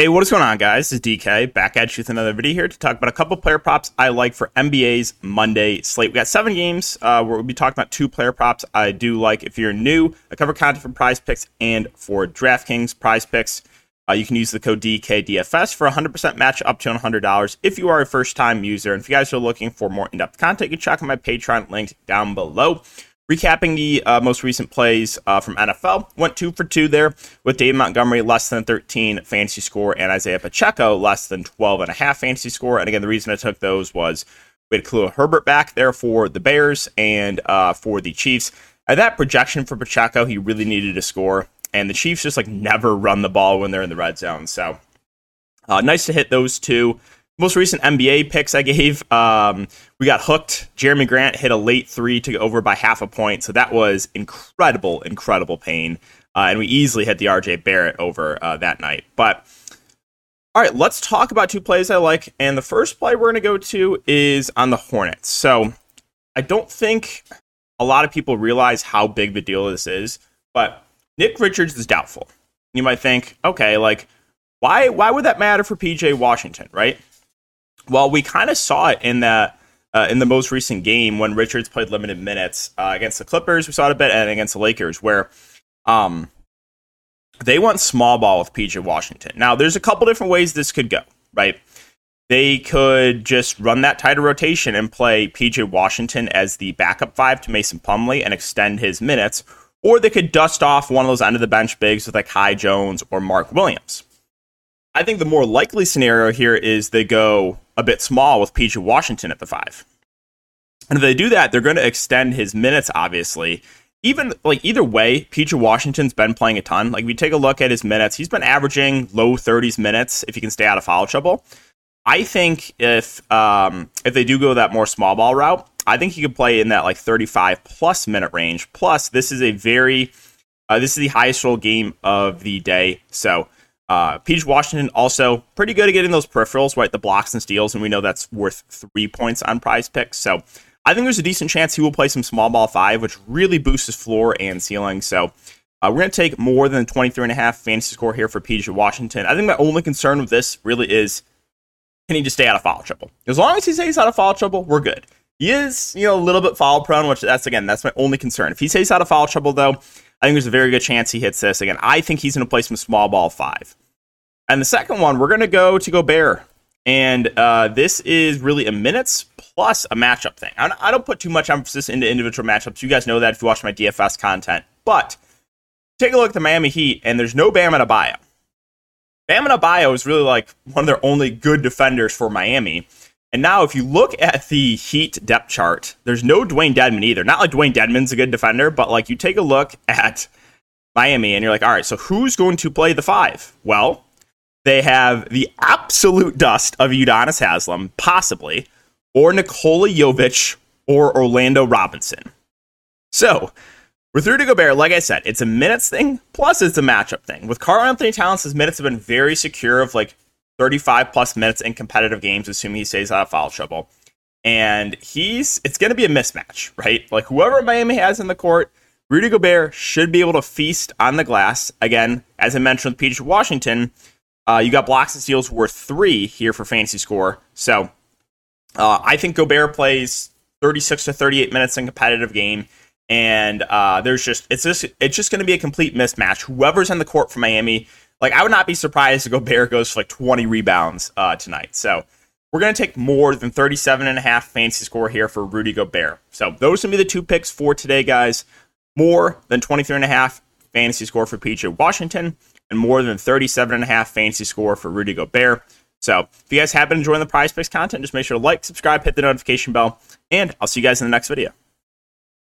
Hey, what is going on, guys? This is DK back at you with another video here to talk about a couple player props I like for NBA's Monday slate. We got seven games uh, where we'll be talking about two player props I do like. If you're new, I cover content for Prize Picks and for DraftKings Prize Picks. Uh, you can use the code DKDFS for 100% match up to $100 if you are a first time user. And if you guys are looking for more in depth content, you can check out my Patreon link down below. Recapping the uh, most recent plays uh, from NFL, went two for two there with Dave Montgomery less than 13 fantasy score and Isaiah Pacheco less than 12 and a half fantasy score. And again, the reason I took those was we had Khalil Herbert back there for the Bears and uh, for the Chiefs. At that projection for Pacheco, he really needed to score, and the Chiefs just like never run the ball when they're in the red zone. So uh, nice to hit those two most recent NBA picks I gave, um, we got hooked. Jerami Grant hit a late three to go over by half a point, so that was incredible, incredible pain. Uh, and we easily hit the RJ Barrett over uh, that night. But all right, let's talk about two plays I like. And the first play we're going to go to is on the Hornets. So I don't think a lot of people realize how big the deal this is, but Nick Richards is doubtful. You might think, okay, like why why would that matter for PJ Washington, right? Well, we kind of saw it in that uh, in the most recent game when Richards played limited minutes uh, against the Clippers. We saw it a bit, and against the Lakers, where um, they went small ball with PJ Washington. Now, there's a couple different ways this could go, right? They could just run that tighter rotation and play PJ Washington as the backup five to Mason Plumlee and extend his minutes, or they could dust off one of those end of the bench bigs with like Kai Jones or Mark Williams. I think the more likely scenario here is they go a bit small with PJ Washington at the five. And if they do that, they're going to extend his minutes, obviously. Even like either way, PJ Washington's been playing a ton. Like if you take a look at his minutes, he's been averaging low 30s minutes if he can stay out of foul trouble. I think if um, if they do go that more small ball route, I think he could play in that like 35 plus minute range. Plus, this is a very uh, this is the highest roll game of the day, so uh, PJ Washington also pretty good at getting those peripherals, right? The blocks and steals, and we know that's worth three points on prize picks. So I think there's a decent chance he will play some small ball five, which really boosts his floor and ceiling. So uh, we're going to take more than 23 and a half fantasy score here for PJ Washington. I think my only concern with this really is can he just stay out of foul trouble? As long as he stays out of foul trouble, we're good. He is, you know, a little bit foul prone, which that's again, that's my only concern. If he stays out of foul trouble, though, I think there's a very good chance he hits this. Again, I think he's going to play some small ball five. And the second one, we're going to go to Gobert. And uh, this is really a minutes plus a matchup thing. I don't put too much emphasis into individual matchups. You guys know that if you watch my DFS content. But take a look at the Miami Heat, and there's no Bam Adebayo. Bam Adebayo is really like one of their only good defenders for Miami. And now, if you look at the Heat depth chart, there's no Dewayne Dedmon either. Not like Dewayne Dedmon's a good defender, but like you take a look at Miami and you're like, all right, so who's going to play the five? Well, they have the absolute dust of Udonis Haslem, possibly, or Nikola Jovic or Orlando Robinson. So, we're with Rudy Gobert, like I said, it's a minutes thing, plus it's a matchup thing. With Karl-Anthony Towns, his minutes have been very secure of like 35 plus minutes in competitive games, assuming he stays out of foul trouble. And he's it's gonna be a mismatch, right? Like whoever Miami has in the court, Rudy Gobert should be able to feast on the glass. Again, as I mentioned with PJ Washington, uh, you got blocks and steals worth three here for fantasy score. So uh, I think Gobert plays 36 to 38 minutes in competitive game, and uh, there's just it's just it's just going to be a complete mismatch. Whoever's on the court for Miami, like I would not be surprised to Gobert goes for like 20 rebounds uh, tonight. So we're going to take more than 37 and a half fantasy score here for Rudy Gobert. So those are be the two picks for today, guys. More than 23 and a half fantasy score for PJ Washington and more than 37 and a half fantasy score for Rudy Gobert. So if you guys have been enjoying the prize picks content, just make sure to like, subscribe, hit the notification bell, and I'll see you guys in the next video.